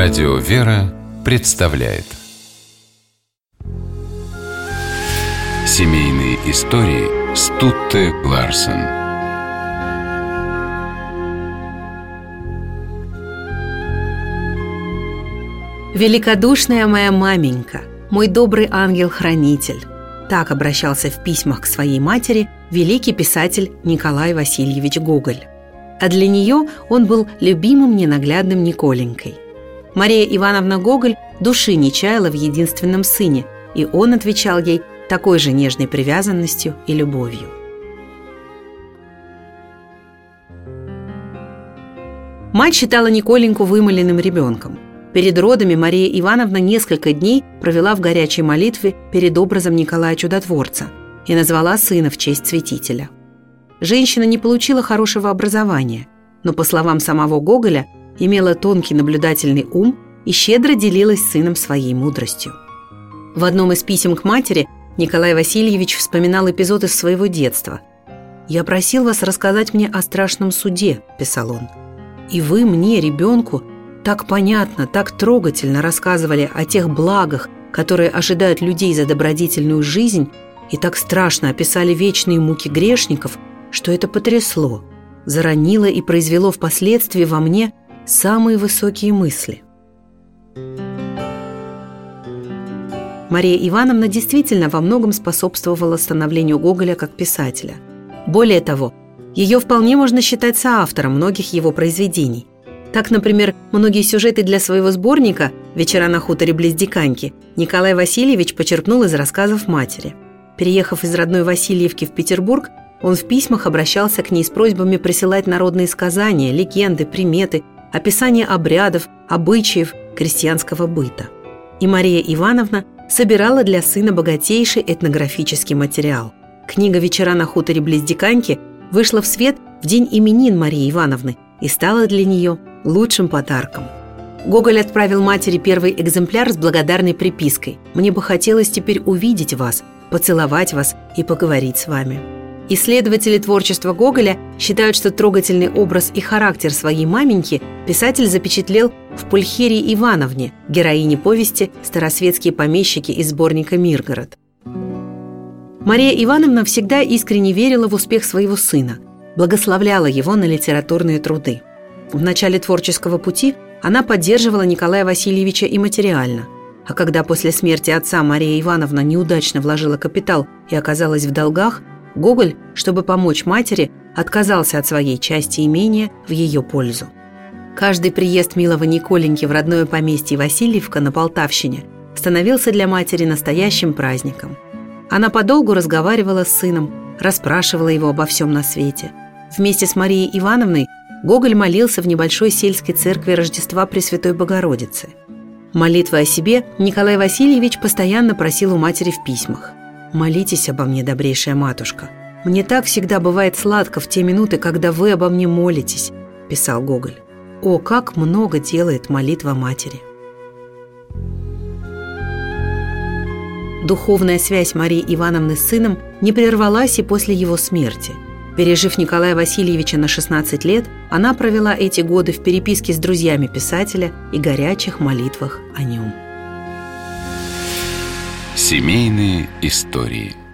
Радио «Вера» представляет Семейные истории Стутте Ларсен Великодушная моя маменька, мой добрый ангел-хранитель. Так обращался в письмах к своей матери великий писатель Николай Васильевич Гоголь. А для нее он был любимым ненаглядным Николенькой. Мария Ивановна Гоголь души не чаяла в единственном сыне, и он отвечал ей такой же нежной привязанностью и любовью. Мать считала Николеньку вымыленным ребенком – Перед родами Мария Ивановна несколько дней провела в горячей молитве перед образом Николая Чудотворца и назвала сына в честь святителя. Женщина не получила хорошего образования, но, по словам самого Гоголя, имела тонкий наблюдательный ум и щедро делилась с сыном своей мудростью. В одном из писем к матери Николай Васильевич вспоминал эпизод из своего детства. «Я просил вас рассказать мне о страшном суде», – писал он. «И вы мне, ребенку, так понятно, так трогательно рассказывали о тех благах, которые ожидают людей за добродетельную жизнь, и так страшно описали вечные муки грешников, что это потрясло, заронило и произвело впоследствии во мне самые высокие мысли. Мария Ивановна действительно во многом способствовала становлению Гоголя как писателя. Более того, ее вполне можно считать соавтором многих его произведений – так, например, многие сюжеты для своего сборника «Вечера на хуторе близ Диканьки» Николай Васильевич почерпнул из рассказов матери. Переехав из родной Васильевки в Петербург, он в письмах обращался к ней с просьбами присылать народные сказания, легенды, приметы, описание обрядов, обычаев, крестьянского быта. И Мария Ивановна собирала для сына богатейший этнографический материал. Книга «Вечера на хуторе близ Диканьки» вышла в свет в день именин Марии Ивановны и стала для нее лучшим подарком. Гоголь отправил матери первый экземпляр с благодарной припиской «Мне бы хотелось теперь увидеть вас, поцеловать вас и поговорить с вами». Исследователи творчества Гоголя считают, что трогательный образ и характер своей маменьки писатель запечатлел в Пульхерии Ивановне, героине повести «Старосветские помещики» из сборника «Миргород». Мария Ивановна всегда искренне верила в успех своего сына, благословляла его на литературные труды – в начале творческого пути она поддерживала Николая Васильевича и материально. А когда после смерти отца Мария Ивановна неудачно вложила капитал и оказалась в долгах, Гоголь, чтобы помочь матери, отказался от своей части имения в ее пользу. Каждый приезд милого Николеньки в родное поместье Васильевка на Полтавщине становился для матери настоящим праздником. Она подолгу разговаривала с сыном, расспрашивала его обо всем на свете. Вместе с Марией Ивановной Гоголь молился в небольшой сельской церкви Рождества Пресвятой Богородицы. Молитвы о себе Николай Васильевич постоянно просил у матери в письмах. «Молитесь обо мне, добрейшая матушка. Мне так всегда бывает сладко в те минуты, когда вы обо мне молитесь», – писал Гоголь. О, как много делает молитва матери! Духовная связь Марии Ивановны с сыном не прервалась и после его смерти – Пережив Николая Васильевича на 16 лет, она провела эти годы в переписке с друзьями писателя и горячих молитвах о нем. Семейные истории –